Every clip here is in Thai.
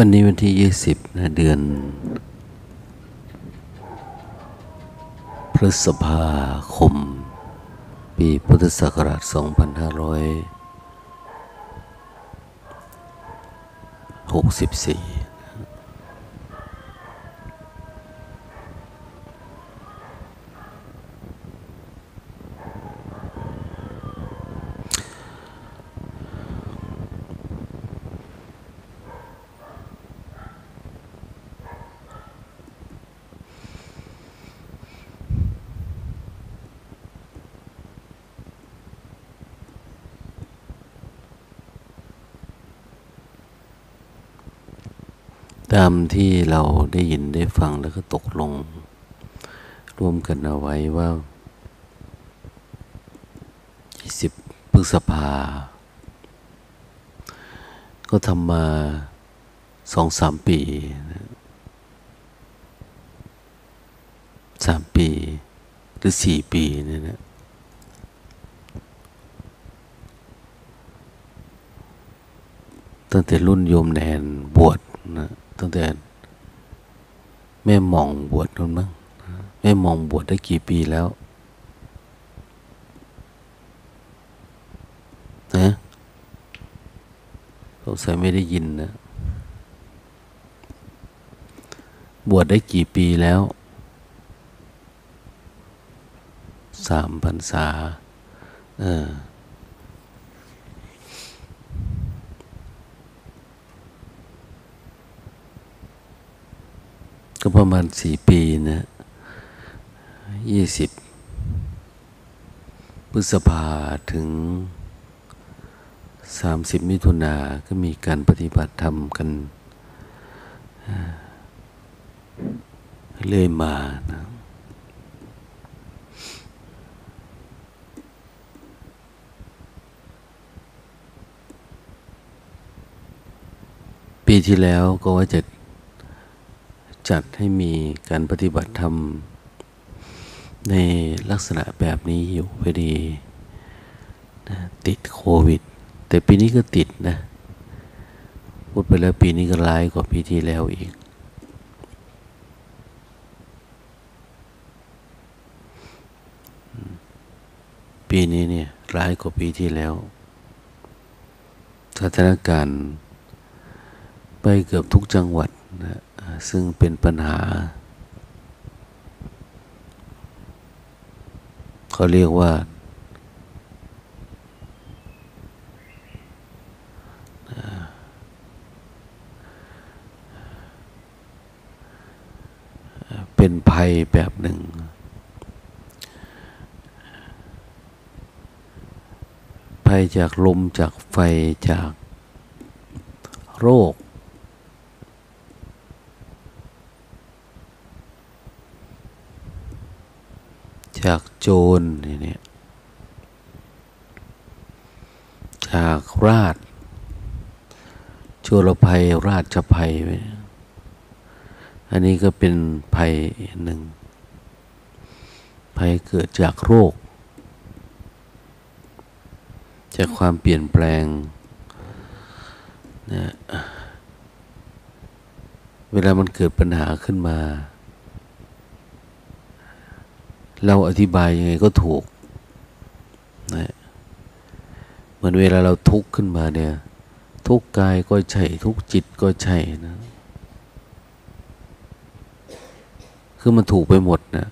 วันนี้วันที่ยี่สิบนะเดือน พฤษภาคม ปีพุทธศักราช 2564 ตามที่เราได้ยินได้ฟังแล้วก็ตกลง ร่วมกันเอาไว้ว่า20พฤษภา ก็ทำมาสองสามปีสามปี หรือสี่ปีเนี่ยนะตั้งแต่รุ่นโยมแนนบวชนะ ตั้งแต่ แม่มองบวชนั่นมั้งแม่มองบวชได้กี่ปีแล้วนะสงสัยไม่ได้ยินนะ บวชได้กี่ปีแล้วสามพรรษา เออ ก็ประมาณสี่ปีนะยี่สิบพฤษภาถึงสามสิบมิถุนาก็มีการปฏิบัติธรรมกันเรื่อยมานะปีที่แล้วก็ว่าจะ จัดให้มีการปฏิบัติธรรม ในลักษณะแบบนี้อยู่พอดีนะติดโควิด แต่ปีนี้ก็ติดนะ พูดไปแล้วปีนี้ก็ร้ายกว่าปีที่แล้วอีก ปีนี้เนี่ยร้ายกว่าปีที่แล้วสถานการณ์ไปเกือบทุกจังหวัดนะ ซึ่งเป็นปัญหา เขาเรียกว่า เป็นภัยแบบหนึ่ง ภัยจากลมจากไฟจากโรค จากโจรเนี่ยจากราชโจรภัยราชภัย อันนี้ก็เป็นภัยหนึ่ง ภัยเกิดจากโรค จากความเปลี่ยนแปลงนะเวลามันเกิดปัญหาขึ้นมา เราอธิบายยังไงก็ถูกนะเหมือนเวลาเราทุกข์ขึ้นมาเนี่ย ทุกกายก็ใช่ ทุกจิตก็ใช่นะ คือมันถูกไปหมดนะ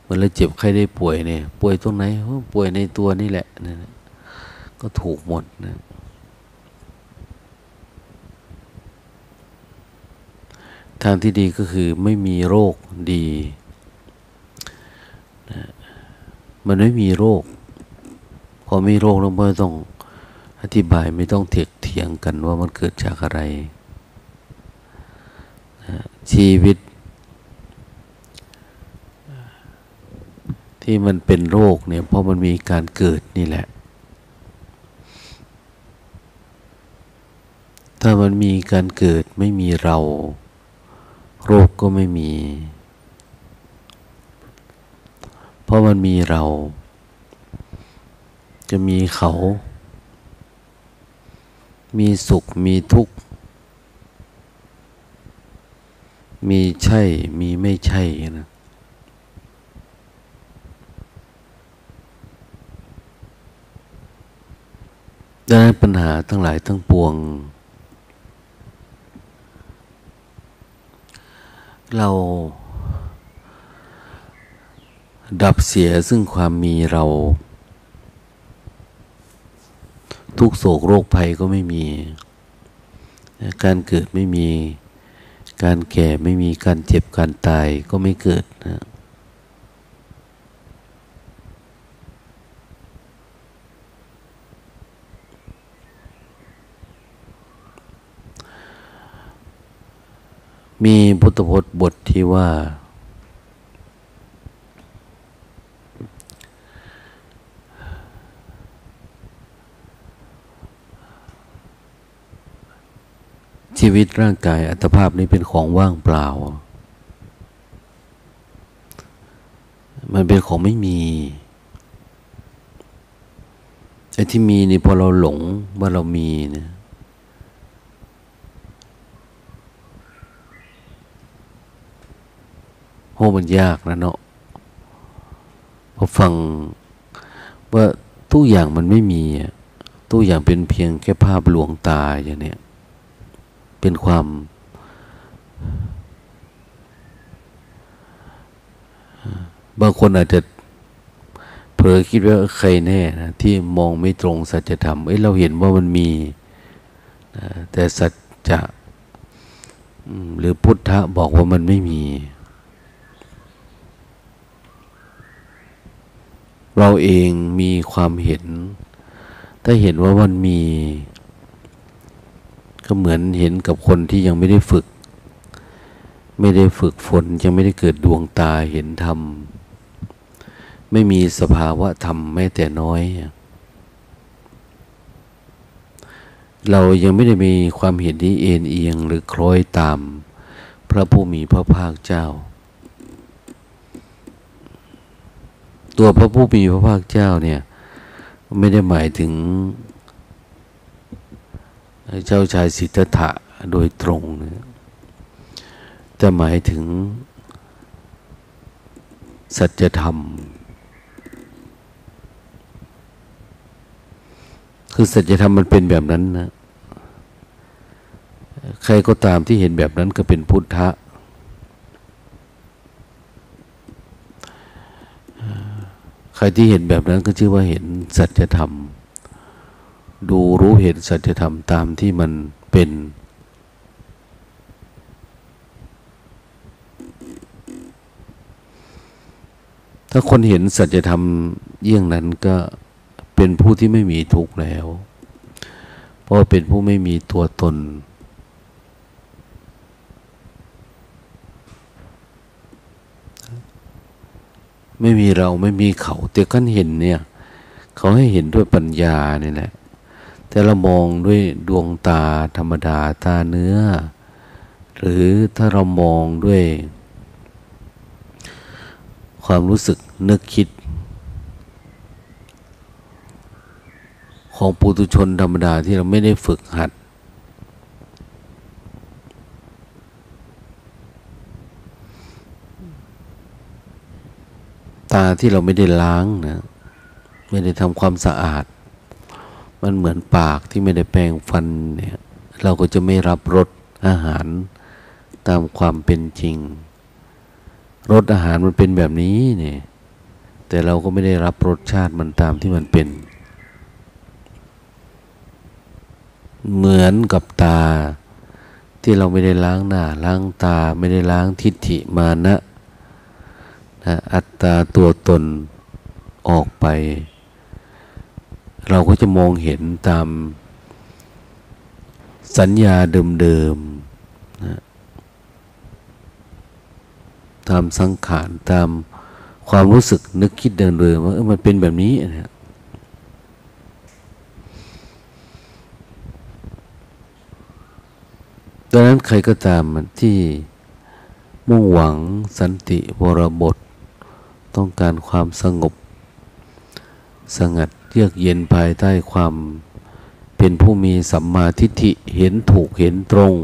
เหมือนเราเจ็บใครได้ป่วยเนี่ย ป่วยตรงไหนป่วยในตัวนี่แหละนะก็ถูกหมดนะทางที่ดีก็คือไม่มีโรคดี มันไม่มีโรค พอมีโรคแล้วไม่ต้องอธิบายไม่ต้องเถียงเถียงกันว่ามันเกิดจากอะไร ชีวิต ที่มันเป็นโรคเนี่ยเพราะมันมีการเกิดนี่แหละ ถ้ามันมีการเกิดไม่มีเรา โรคก็ไม่มี ราะมันมีเรา จะมีเขา มีสุขมีทุกข์ มีใช่ มีไม่ใช่นะดังนั้นปัญหาทั้งหลายทั้งปวง เรา ดับเสียซึ่งความมีเรา ทุกโศกโรคภัยก็ไม่มี การเกิดไม่มี การแก่ไม่มีการเจ็บการตายก็ไม่เกิดนะมีพุทธพจน์บทที่ว่า ชีวิตร่างกายอัตภาพนี้เป็นของว่างเปล่า มันเป็นของไม่มีไอ้ที่มีนี่พอเราหลงว่าเรามีเนี่ยโอ้มันยากนะเนาะพอฟังว่าทุกอย่างมันไม่มีทุกอย่างเป็นเพียงแค่ภาพลวงตาอย่างเนี้ย เป็นความบางคนอาจจะเผลอคิดว่าใครแน่นะที่มองไม่ตรงสัจธรรมเอ้ยเราเห็นว่ามันมีนะแต่สัจจะหรือพุทธะบอกว่ามันไม่มี เราเองมีความเห็น ถ้าเห็นว่ามันมี ก็เหมือนเห็นกับคนที่ยังไม่ได้ฝึก ไม่ได้ฝึกฝนยังไม่ได้เกิดดวงตาเห็นธรรม ไม่มีสภาวะธรรมแม้แต่น้อย เรายังไม่ได้มีความเห็นที่เอ็นเอียงหรือคล้อยตาม พระผู้มีพระภาคเจ้า ตัวพระผู้มีพระภาคเจ้าเนี่ยไม่ได้หมายถึง เจ้าชายสิทธัตถะโดยตรงนะแต่หมายถึง สัจธรรม คือสัจธรรมมันเป็นแบบนั้นนะ ใครก็ตามที่เห็นแบบนั้นก็เป็นพุทธะใครที่เห็นแบบนั้นก็ชื่อว่าเห็นสัจธรรม ดูรู้เห็นสัจธรรมตามที่มันเป็น ถ้าคนเห็นสัจธรรมเยี่ยงนั้นก็เป็นผู้ที่ไม่มีทุกข์แล้ว เพราะเป็นผู้ไม่มีตัวตน ไม่มีเราไม่มีเขาแต่กันเห็นเนี่ย เขาให้เห็นด้วยปัญญานี่แหละ แต่เรามองด้วยดวงตาธรรมดาตาเนื้อ หรือถ้าเรามองด้วย ความรู้สึกนึกคิด ของปุถุชนธรรมดาที่เราไม่ได้ฝึกหัด ตาที่เราไม่ได้ล้างนะ ไม่ได้ทำความสะอาด มันเหมือนปากที่ไม่ได้แปรงฟันเนี่ยเราก็จะไม่รับรสอาหารตามความเป็นจริงรสอาหารมันเป็นแบบนี้เนี่ยแต่เราก็ไม่ได้รับรสชาติมันตามที่มันเป็น เหมือนกับตา ที่เราไม่ได้ล้างหน้า ล้างตาไม่ได้ล้างทิฏฐิมานะนะอัตตาตัวตนออกไป เราก็จะมองเห็นตามสัญญาเดิมๆนะตามสังขารตามความรู้สึกนึกคิดเดิมๆว่ามันเป็นแบบนี้นะดังนั้นใครก็ตามที่มุ่งหวังสันติวรบท ต้องการความสงบ สงัด เยือกเย็นภายใต้ความเป็นผู้มีสัมมาทิฏฐิเห็นถูกเห็นตรง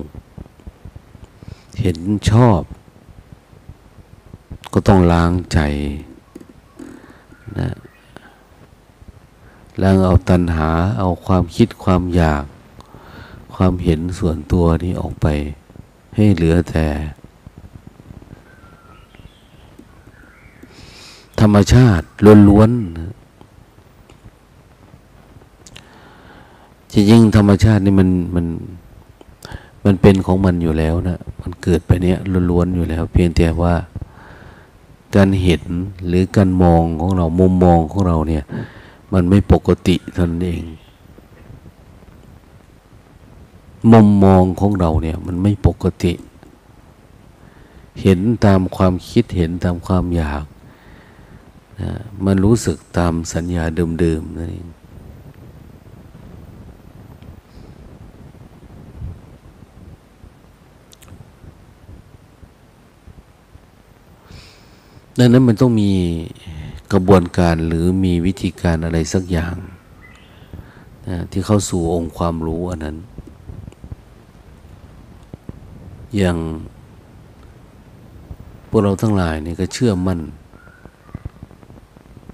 เห็นชอบ ก็ต้องล้างใจนะล้างเอาตัณหาเอาความคิดความอยาก ความเห็นส่วนตัวนี้ออกไป ให้เหลือแต่ ธรรมชาติล้วนๆ จริงๆธรรมชาตินี่มันมันมันเป็นของมันอยู่แล้วนะมันเกิดไปเนี้ยล้วนๆอยู่แล้ว เพียงแต่ว่าการเห็นหรือการมองของเรามุมมองของเราเนี่ย มันไม่ปกติเท่านั้นเอง มุมมองของเราเนี่ย มันไม่ปกติ เห็นตามความคิดเห็นตามความอยากนะมันรู้สึกตามสัญญาเดิมๆนั่นเอง ดังนั้นมันต้องมีกระบวนการหรือมีวิธีการอะไรสักอย่างนะที่เข้าสู่องค์ความรู้อันนั้น อย่างพวกเราทั้งหลายนี่ก็เชื่อมั่น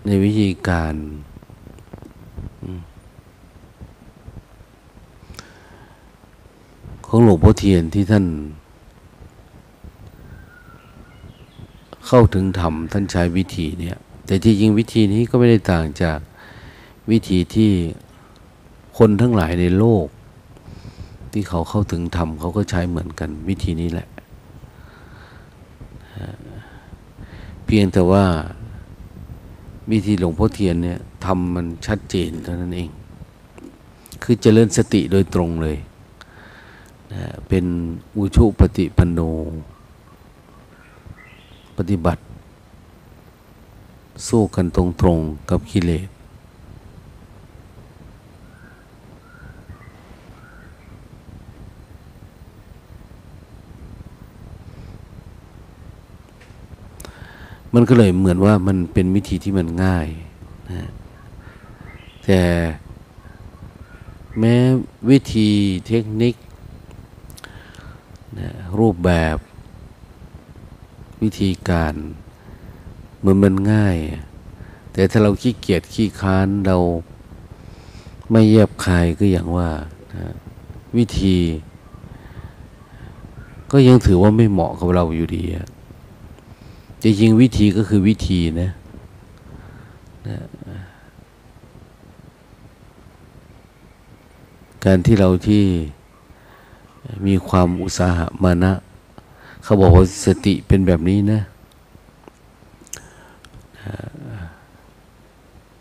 ในวิธีการของหลวงพ่อเทียนที่ท่าน เข้าถึงธรรมท่านใช้วิธีเนี่ยแต่ที่จริงวิธีนี้ก็ไม่ได้ต่างจากวิธีที่คนทั้งหลายในโลก ที่เขาเข้าถึงธรรมเขาก็ใช้เหมือนกันวิธีนี้แหละ เพียงแต่ว่าวิธีหลวงพ่อเทียนเนี่ยทำมันชัดเจนเท่านั้นเอง คือเจริญสติโดยตรงเลย เป็นอุชุปฏิปันโน ปฏิบัติ สู้กันตรงๆกับกิเลสมันก็เลยเหมือนว่ามันเป็นวิธีที่มันง่ายนะแต่แม้วิธีเทคนิคนะรูปแบบ วิธีการมันมันง่าย แต่ถ้าเราขี้เกียจขี้ค้านเราไม่แยบคายก็อย่างว่าวิธี ก็ยังถือว่าไม่เหมาะกับเราอยู่ดีจริงวิธีก็คือวิธีนะนะการที่เราที่มีความอุตสาหะมานะ เขาบอกว่าสติเป็นแบบนี้นะ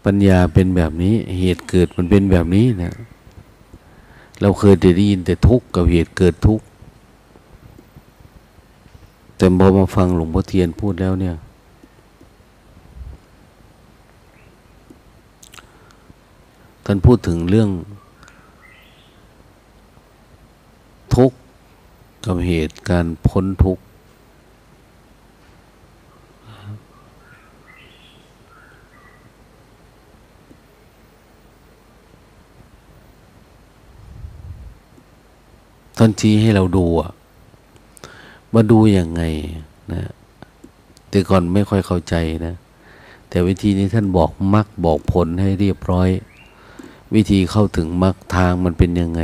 ปัญญาเป็นแบบนี้ เหตุเกิดมันเป็นแบบนี้นะ เราเคยได้ยินแต่ทุกข์กับเหตุเกิดทุกข์แต่พอมาฟังหลวงพ่อเทียนพูดแล้วเนี่ย ท่านพูดถึงเรื่องทุกข์ กับเหตุการพ้นทุกข์ท่านชี้ให้เราดูว่าดูยังไงนะแต่ก่อนไม่ค่อยเข้าใจนะ แต่วิธีนี้ท่านบอกมักบอกผลให้เรียบร้อย วิธีเข้าถึงมักทางมันเป็นยังไง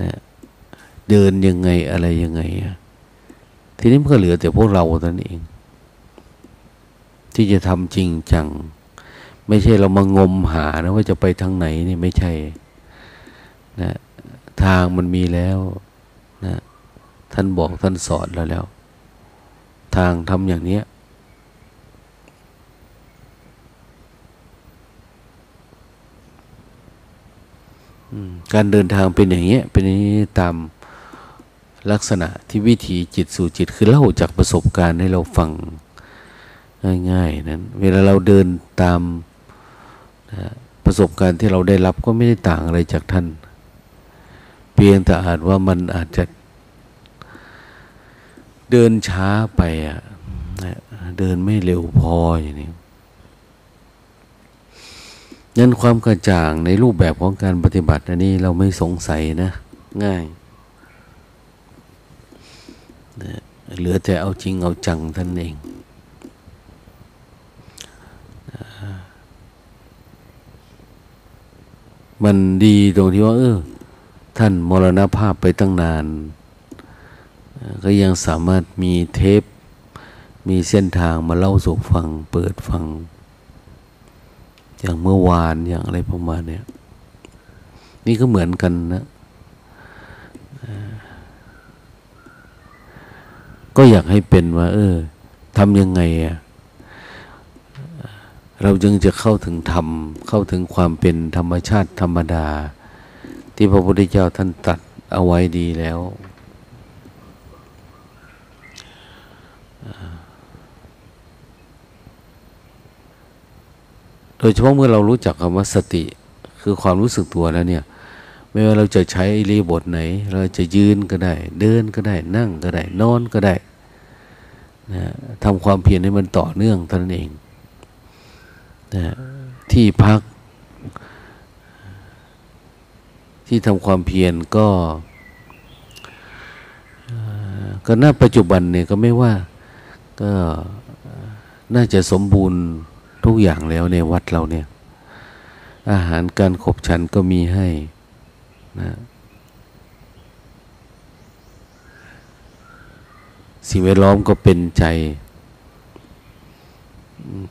นะ เดินยังไงอะไรยังไงทีนี้มันก็เหลือแต่พวกเราตนเอง ที่จะทำจริงจัง ไม่ใช่เรามางมหานะว่าจะไปทางไหนนี่ไม่ใช่นะทางมันมีแล้วนะท่านบอกท่านสอนเราแล้ว ทางทำอย่างเนี้ยการเดินทางเป็นอย่างเงี้ย เป็นอย่างนี้ตาม ลักษณะที่วิถีจิตสู่จิต คือเล่าจากประสบการณ์ให้เราฟังง่ายๆนั้นเวลาเราเดินตามนะประสบการณ์ที่เราได้รับก็ไม่ได้ต่างอะไรจากท่าน เพียงแต่อาจว่ามันอาจจะเดินช้าไปอะเดินไม่เร็วพออย่างนี้นั้นความกระจ่างในรูปแบบของการปฏิบัติอันนี้เราไม่สงสัยนะ ง่าย เหลือแต่เอาจริงเอาจังท่านเองมันดีตรงที่ว่า เออ ท่านมรณภาพไปตั้งนาน ก็ยังสามารถมีเทป มีเส้นทางมาเล่าสู่ฟัง เปิดฟัง อย่างเมื่อวานอย่างอะไรประมาณเนี้ยนี่ก็เหมือนกันนะ ก็อยากให้เป็นว่า เออทำยังไงอะเราจึงจะเข้าถึงธรรม เข้าถึงความเป็นธรรมชาติธรรมดา ที่พระพุทธเจ้าท่านตัดเอาไว้ดีแล้ว โดยเฉพาะเมื่อเรารู้จักคำว่าสติคือความรู้สึกตัวแล้วเนี่ย ไม่ว่าเราจะใช้รีบทไหน เราจะยืนก็ได้ เดินก็ได้ นั่งก็ได้ นอนก็ได้นะทำความเพียรให้มันต่อเนื่องเท่านั้นเองนะที่พัก ที่ทำความเพียรก็ก็น่าปัจจุบันเนี่ยก็ไม่ว่าก็น่าจะสมบูรณ์ทุกอย่างแล้วในวัดเราเนี่ย อาหารการขบฉันก็มีให้ นะสิ่งแวดล้อมก็เป็นใจ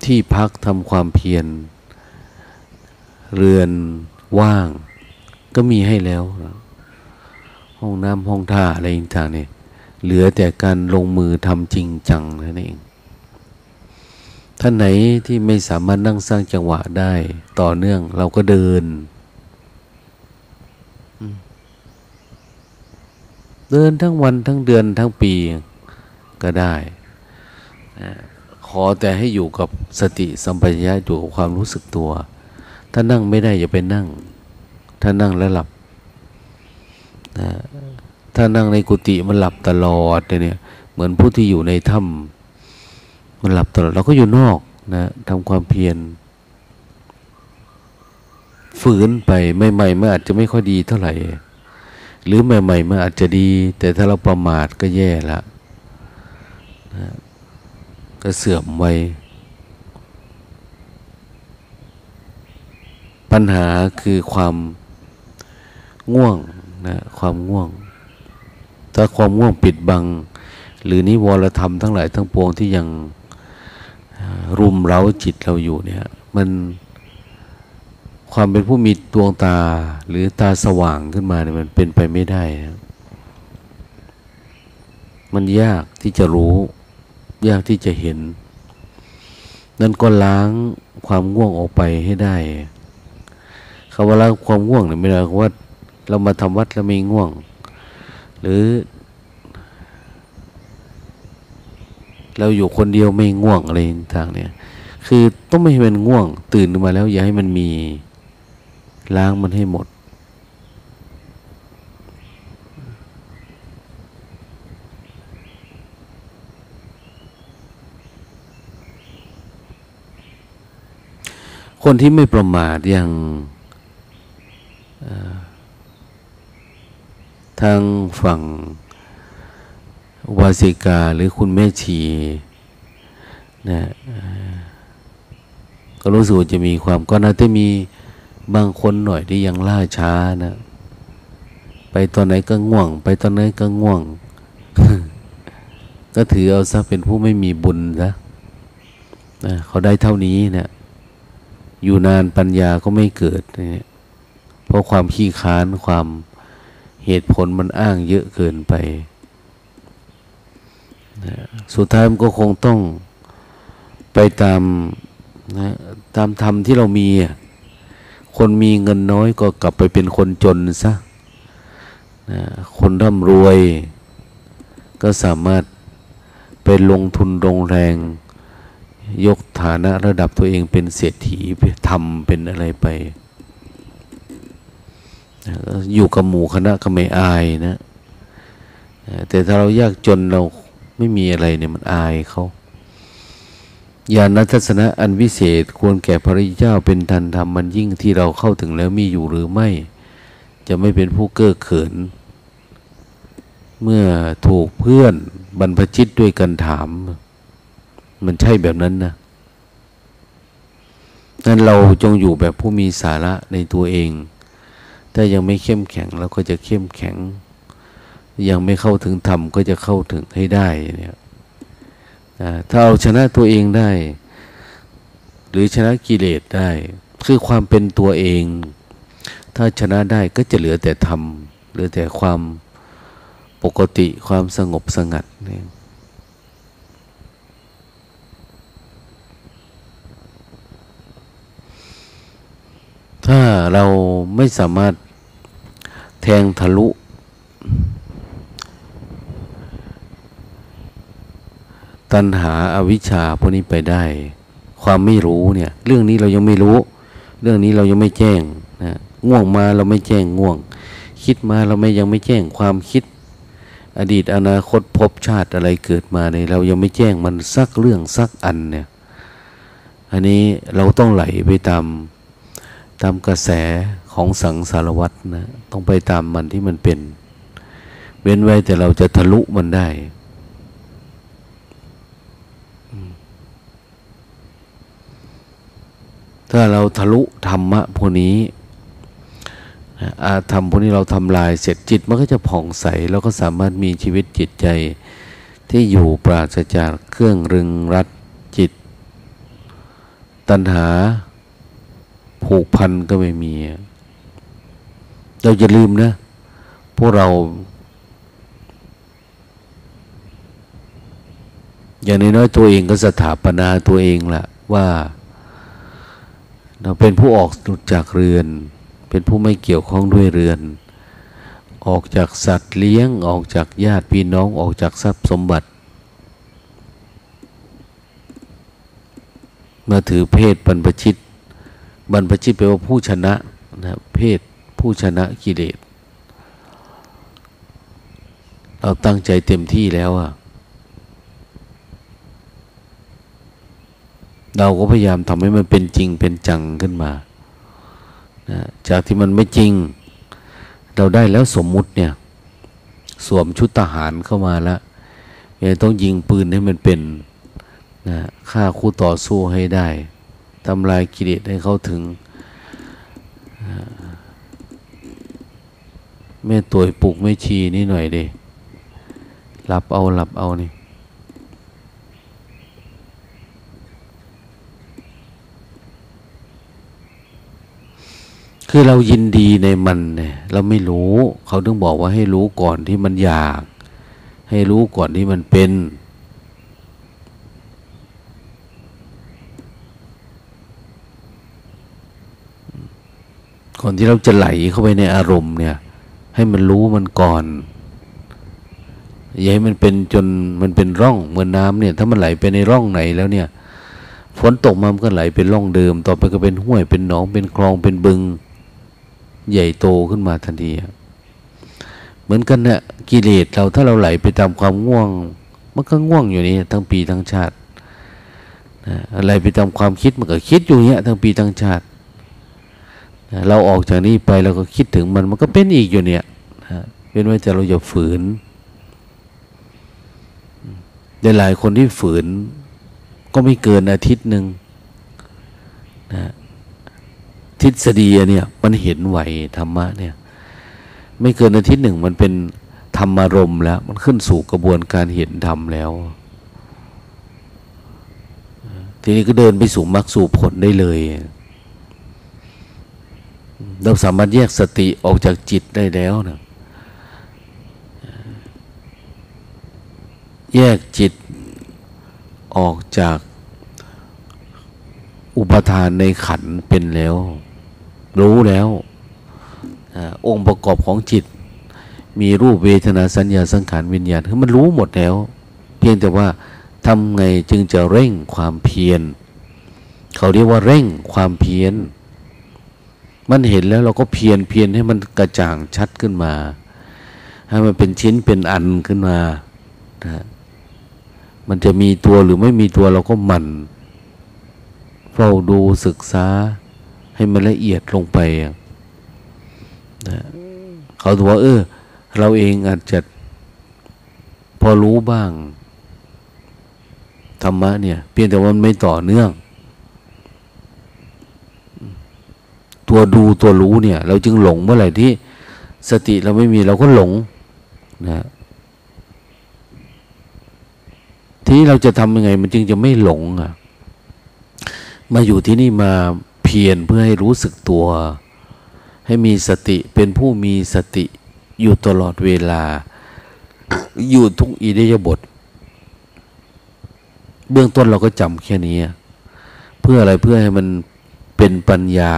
ที่พักทำความเพียร เรือนว่าง ก็มีให้แล้ว ห้องน้ำห้องท่าอะไรต่างๆเนี่ยเหลือแต่การลงมือทำจริงจังนั่นเอง ท่านไหนที่ไม่สามารถนั่งสร้างจังหวะได้ต่อเนื่องเราก็เดิน เดินทั้งวันทั้งเดือนทั้งปีก็ได้นะขอแต่ให้อยู่กับสติสัมปชัญญะอยู่กับความรู้สึกตัว ถ้านั่งไม่ได้อย่าไปนั่ง ถ้านั่งแล้วหลับนะถ้านั่งในกุฏิมันหลับตลอดเนี่ย เหมือนผู้ที่อยู่ในถ้ำมันหลับตลอดเราก็อยู่นอกนะทำความเพียรฝืนไปใหม่ๆมันอาจจะไม่ค่อยดีเท่าไหร่ หรือใหม่ๆมันอาจจะดี แต่ถ้าเราประมาทก็แย่ละนะก็เสื่อมไวปัญหาคือความง่วงนะความง่วง ถ้าความง่วงปิดบัง หรือนิวรธรรมทั้งหลายทั้งปวงที่ยังรุมเร้าจิตเราอยู่เนี่ย มัน ความเป็นผู้มีดวงตาหรือตาสว่างขึ้นมาเนี่ยมันเป็นไปไม่ได้นะมันยากที่จะรู้ ยากที่จะเห็น นั่นก็ล้างความง่วงออกไปให้ได้คำว่าล้างความง่วงเนี่ยไม่ได้ว่า เรามาทำวัดแล้วไม่ง่วง หรือ เราอยู่คนเดียวไม่ง่วงอะไรต่างเนี่ย คือต้องไม่ให้มันง่วง ตื่นขึ้นมาแล้ว อย่าให้มันมี ล้างมันให้หมด คนที่ไม่ประมาทอย่างทางฝั่งวาสิกาหรือคุณแม่ชีนะก็รู้สึกจะมีความก็น่าจะมี บางคนหน่อยที่ยังล่าช้านะ ไปตอนไหนก็ง่วง ไปตอนไหนก็ง่วง ก็ถือเอาซะเป็นผู้ไม่มีบุญซะนะเขาได้เท่านี้เนะี่ยอยู่นานปัญญาก็ไม่เกิดเนี่ยเพราะความขี้ค้านความเหตุผลมันอ้างเยอะเกินไปสุดท้ายมันก็คงต้องไปตามนะตามธรรมที่เรามีอะ คนมีเงินน้อยก็กลับไปเป็นคนจนซะนะคนร่ำรวย ก็สามารถไปลงทุนลงแรง ยกฐานะระดับตัวเองเป็นเศรษฐีทำเป็นอะไรไปอยู่กับหมู่คณะก็ไม่อายนะ แต่ถ้าเรายากจนเราไม่มีอะไรเนี่ยมันอายเขา ญาณทัศนะอันวิเศษควรแก่พระเจ้าเป็นทันธรรมมันยิ่งที่เราเข้าถึงแล้วมีอยู่หรือไม่ จะไม่เป็นผู้เก้อเขิน เมื่อถูกเพื่อนบรรพชิตด้วยกันถาม มันใช่แบบนั้นนะนั้นเราจงอยู่แบบผู้มีสาระในตัวเอง ถ้ายังไม่เข้มแข็งเราก็จะเข้มแข็ง ยังไม่เข้าถึงธรรมก็จะเข้าถึงให้ได้เนี่ย ถ้าเอาชนะตัวเองได้ หรือชนะกิเลสได้ คือความเป็นตัวเอง ถ้าชนะได้ก็จะเหลือแต่ธรรมเหลือแต่ความปกติความสงบสงัดเนี่ยถ้าเราไม่สามารถแทงทะลุ ตัณหาอาวิชชาพวกนี้ไปได้ ความไม่รู้เนี่ย เรื่องนี้เรายังไม่รู้ เรื่องนี้เรายังไม่แจ้งนะง่วงมาเราไม่แจ้งง่วง คิดมาเราไม่ยังไม่แจ้งความคิด อดีตอนาคตพบชาติอะไรเกิดมาเนี่ยเรายังไม่แจ้งมันสักเรื่องสักอันเนี่ย อันนี้เราต้องไหลไปตามตามกระแสของสังสารวัตรนะต้องไปตามมันที่มันเป็น เว้นไว้แต่เราจะทะลุมันได้ ถ้าเราทะลุธรรมะพวกนี้อาธรรมพวกนี้เราทำลายเสร็จจิตมันก็จะผ่องใสแล้วก็สามารถมีชีวิตจิตใจ ที่อยู่ปราศจากเครื่องรึงรัดจิต ตัณหาผูกพันก็ไม่มี เราจะลืมนะ พวกเรา อย่างน้อยๆตัวเองก็สถาปนาตัวเองละว่า เราเป็นผู้ออกจากเรือน เป็นผู้ไม่เกี่ยวข้องด้วยเรือน ออกจากสัตว์เลี้ยง ออกจากญาติพี่น้อง ออกจากทรัพย์สมบัติ มาถือเพศบรรพชิต บรรพชิตแปลว่าผู้ชนะนะเพศผู้ชนะกิเลส เราตั้งใจเต็มที่แล้วอะ เราก็พยายามทำให้มันเป็นจริงเป็นจังขึ้นมานะจากที่มันไม่จริง เราได้แล้วสมมุติเนี่ย สวมชุดทหารเข้ามาแล้วยังต้องยิงปืนให้มันเป็นนะฆ่าคู่ต่อสู้ให้ได้ทำลายกิเลสให้เขาถึงแม่ตัวปลูกไม่ชีนี่หน่อยเดหลับเอาหลับเอานี่ คือเรายินดีในมันเนี่ย เราไม่รู้ เขาต้องบอกว่าให้รู้ก่อนที่มันอยาก ให้รู้ก่อนที่มันเป็น ก่อนที่เราจะไหลเข้าไปในอารมณ์เนี่ย ให้มันรู้มันก่อนอย่าให้มันเป็นจนมันเป็นร่องเหมือนน้ำเนี่ย ถ้ามันไหลไปในร่องไหนแล้วเนี่ยฝนตกมามันก็ไหลเป็นร่องเดิม ต่อไปก็เป็นห้วยเป็นหนองเป็นคลองเป็นบึง ใหญ่โตขึ้นมาทันทีเหมือนกันเนี่ยกิเลสเราถ้าเราไหลไปตามความง่วง มันก็ง่วงอยู่นี่ทั้งปีทั้งชาติอะไรไปตามความคิดมันก็คิดอยู่เนี้ยทั้งปีทั้งชาติ เราออกจากนี้ไปเราก็คิดถึงมันมันก็เป็นอีกอยู่เนี่ยเป็นว่าจะเราอย่าฝืนในหลายคนที่ฝืนก็ไม่เกินอาทิตย์หนึ่งนะ ทฤษฎีเนี่ย มันเห็นไหวธรรมะเนี่ย ไม่เกินอาทิตย์หนึ่งมันเป็นธรรมารมแล้ว มันขึ้นสู่กระบวนการเห็นธรรมแล้ว ทีนี้ก็เดินไปสู่มรรคสู่ผลได้เลยเราสามารถแยกสติออกจากจิตได้แล้วนะแยกจิตออกจากอุปทานในขันเป็นแล้ว รู้แล้วองค์ประกอบของจิต มีรูปเวทนาสัญญาสังขารวิญญาณคือมันรู้หมดแล้ว เพียงแต่ว่าทำไงจึงจะเร่งความเพียรเขาเรียกว่าเร่งความเพียรมันเห็นแล้วเราก็เพียนเพียนให้มันกระจ่างชัดขึ้นมา ให้มันเป็นชิ้นเป็นอันขึ้นมานะมันจะมีตัวหรือไม่มีตัวเราก็หมั่นเฝ้าดูศึกษา ให้มันละเอียดลงไปนะเขาถือว่าเออ เราเองอาจจะพอรู้บ้าง ธรรมะเนี่ย เพียงแต่ว่ามันไม่ต่อเนื่องตตัวดูตัวรู้เนี่ย เราจึงหลงเมื่อไหร่ที่ สติเราไม่มีเราก็หลงนะทีนี้เราจะทำยังไง มันจึงจะไม่หลงอะ มาอยู่ที่นี่มาเพียรเพื่อให้รู้สึกตัว ให้มีสติเป็นผู้มีสติอยู่ตลอดเวลา อยู่ทุกอิเดียบท เบื้องต้นเราก็จำแค่นี้ เพื่ออะไรเพื่อให้มันเป็นปัญญา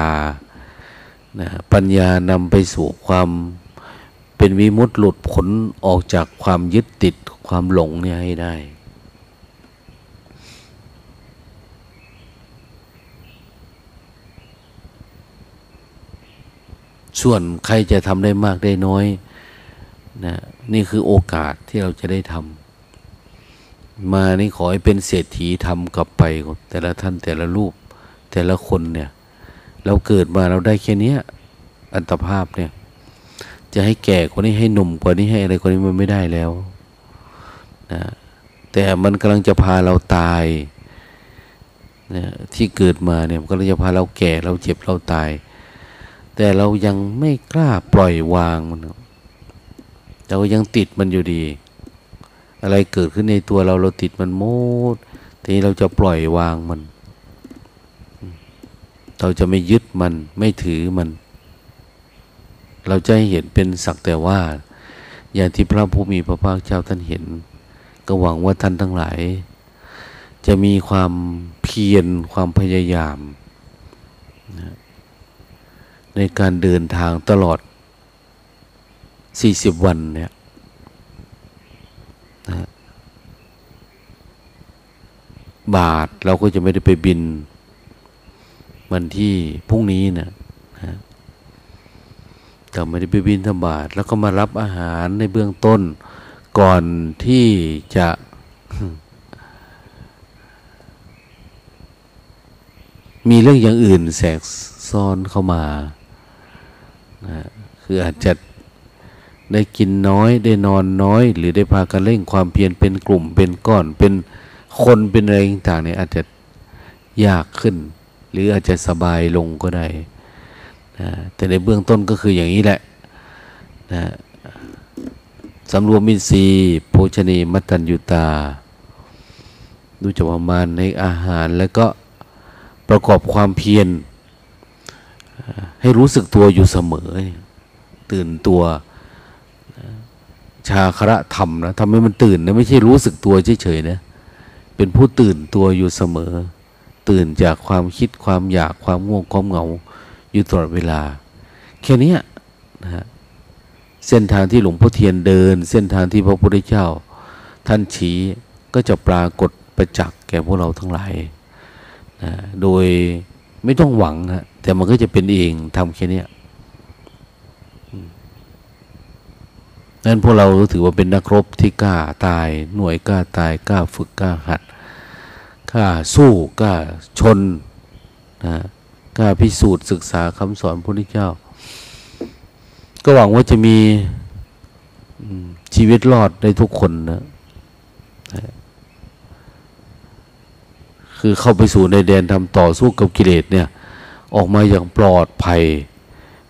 นะปัญญานำไปสู่ความเป็นวิมุตติหลุดผลออกจากความยึดติดความหลงเนี่ยให้ได้ ส่วนใครจะทำได้มากได้น้อยนะนี่คือโอกาสที่เราจะได้ทำมานี่ขอให้เป็นเศรษฐีทำกลับไป แต่ละท่านแต่ละรูป แต่ละคนเนี่ย เราเกิดมาเราได้แค่นี้อัตภาพเนี่ย จะให้แก่คนนี้ให้หนุ่มกว่านี้ให้อะไรคนนี้มันไม่ได้แล้วนะแต่มันกำลังจะพาเราตายนะที่เกิดมาเนี่ยมันกำลังจะพาเราแก่เราเจ็บเราตาย แต่เรายังไม่กล้าปล่อยวางมันเรายังติดมันอยู่ดี อะไรเกิดขึ้นในตัวเราเราติดมันโมดทีนี้เราจะปล่อยวางมัน เราจะไม่ยึดมันไม่ถือมัน เราจะให้เห็นเป็นสักแต่ว่า อย่างที่พระผู้มีพระภาคเจ้าท่านเห็น ก็หวังว่าท่านทั้งหลาย จะมีความเพียรความพยายามนะ ในการเดินทางตลอด 40 วันเนี่ยนะบาทเราก็จะไม่ได้ไปบิน วันที่พรุ่งนี้นะนะแต่ไม่ได้ไปบินธบาทแล้วก็มารับอาหารในเบื้องต้น ก่อนที่จะมีเรื่องอย่างอื่นแสกซ้อนเข้ามา นะคืออาจจะได้กินน้อยได้นอนน้อย หรือได้พากันเร่งความเพียรเป็นกลุ่มเป็นก้อนเป็นคนเป็นอะไรต่างๆเนี่ยอาจจะยากขึ้น หรืออาจจะสบายลงก็ได้นะแต่ในเบื้องต้นก็คืออย่างนี้แหละนะสำรวมมินทรีย์โภชนีมัตตัญญุตา ดูจะประมาณในอาหารแล้วก็ประกอบความเพียร ให้รู้สึกตัวอยู่เสมอ ตื่นตัวชาคระธรรมนะทำให้มันตื่นนะไม่ใช่รู้สึกตัวเฉยๆนะเป็นผู้ตื่นตัวอยู่เสมอ ตื่นจากความคิดความอยากความง่วงความเหงา อยู่ตลอดเวลา แค่นี้นะฮะเส้นทางที่หลวงพ่อเทียนเดิน เส้นทางที่พระพุทธเจ้า ท่านชี้ก็จะปรากฏประจักษ์แก่พวกเราทั้งหลายนะโดยไม่ต้องหวังนะ แต่มันก็จะเป็นเองทำแค่นี้นั้นพวกเราถือว่าเป็นนักรบที่กล้าตาย หน่วยกล้าตายกล้าฝึกกล้าหัดกล้าสู้กล้าชนนะกล้าพิสูจน์ศึกษาคำสอนพระพุทธเจ้า ก็หวังว่าจะมีชีวิตรอดได้ทุกคนนะคือเข้าไปสู่ในแดนทำต่อสู้กับกิเลสเนี่ย ออกมาอย่างปลอดภัย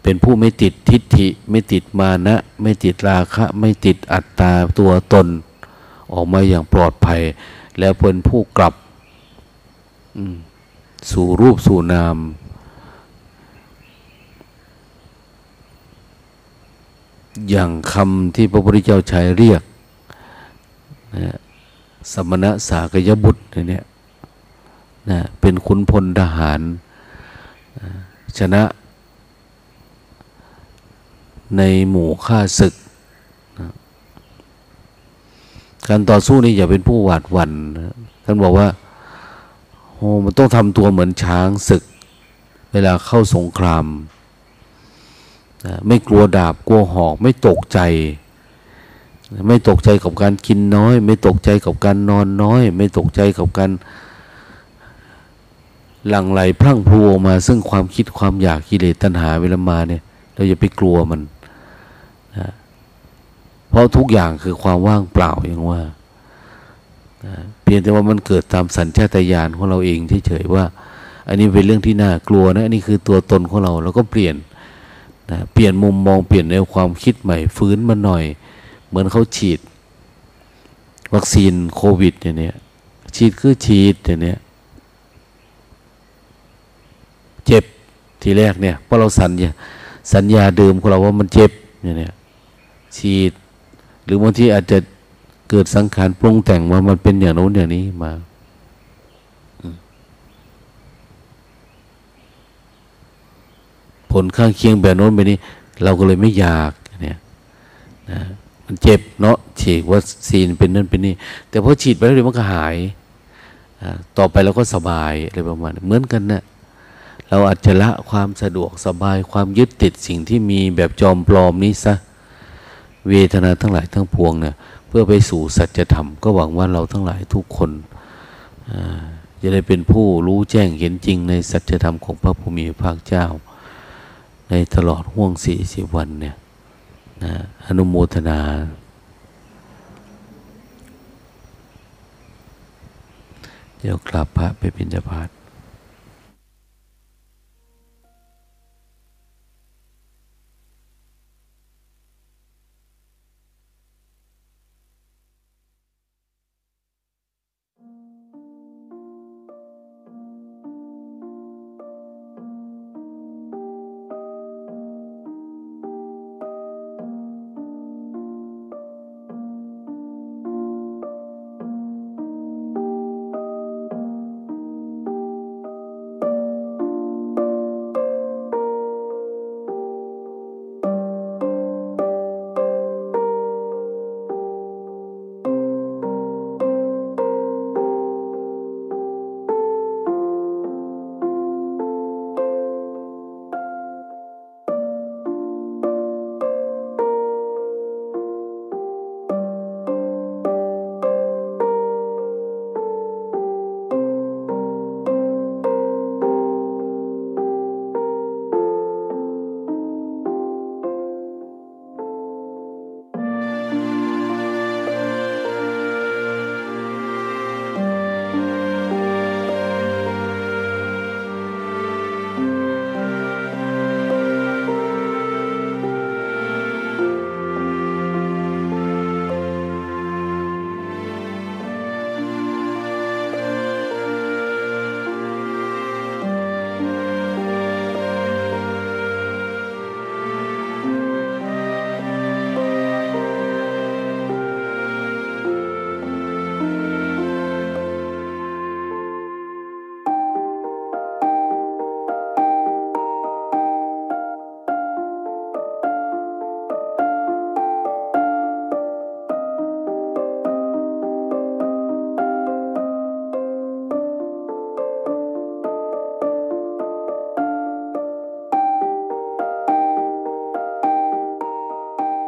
เป็นผู้ไม่ติดทิฏฐิ ไม่ติดมานะ ไม่ติดราคะ ไม่ติดอัตตาตัวตน ออกมาอย่างปลอดภัย แล้วเป็นผู้กลับสู่รูปสู่นาม อย่างคำที่พระพุทธเจ้าใช้เรียกนะสมณะสากยบุตรเนี่ยนะเป็นขุนพลทหาร ชนะในหมู่ฆ่าศึก การต่อสู้นี่อย่าเป็นผู้หวาดหวั่นท่านบอกว่าโอ้มันต้องทำตัวเหมือนช้างศึก เวลาเข้าสงคราม ไม่กลัวดาบกลัวหอก ไม่ตกใจ ไม่ตกใจกับการกินน้อย ไม่ตกใจกับการนอนน้อย ไม่ตกใจกับการ หลั่งไหลพรั่งพรูมา ซึ่งความคิดความอยากกิเลสตัณหาเวลามาเนี่ย เราอย่าไปกลัวมันนะเพราะทุกอย่างคือความว่างเปล่าอย่างว่านะเพียงแต่ว่ามันเกิดตามสัญชาตญาณของเราเองเฉยๆว่า อันนี้เป็นเรื่องที่น่ากลัวนะอันนี้คือตัวตนของเราเราก็เปลี่ยนนะเปลี่ยนมุมมองเปลี่ยนแนวความคิดใหม่ ฟื้นมาหน่อย เหมือนเขาฉีด วัคซีนโควิดอย่างเนี้ยฉีดคือฉีดอย่างเนี้ย เจ็บทีแรกเนี่ยเพราะเราสัญญาสัญญาเดิมของเราว่ามันเจ็บอย่างเนี้ยฉีด หรือบางทีอาจจะเกิดสังขารปรุงแต่งว่ามันเป็นอย่างโน้นอย่างนี้มาผลข้างเคียงแบบโน้นแบบนี้ เราก็เลยไม่อยากเนี่ยนะมันเจ็บเนาะฉีดวัคซีนเป็นนั่นเป็นนี่ แต่พอฉีดไปแล้วเดี๋ยวมันก็หาย ต่อไปเราก็สบายอะไรประมาณ เหมือนกันนะ เราอาจจะละความสะดวกสบายความยึดติดสิ่งที่มีแบบจอมปลอมนี้ซะเวทนาทั้งหลายทั้งปวงเนี่ยเพื่อไปสู่สัจธรรม ก็หวังว่าเราทั้งหลายทุกคนจะได้เป็นผู้รู้แจ้งเห็นจริงในสัจธรรมของพระภูมิพระภาคเจ้า ในตลอดห่วงสี่สิบวันเนี่ยนะอนุโมทนาเดี๋ยวกลับพระไปบิณฑบาต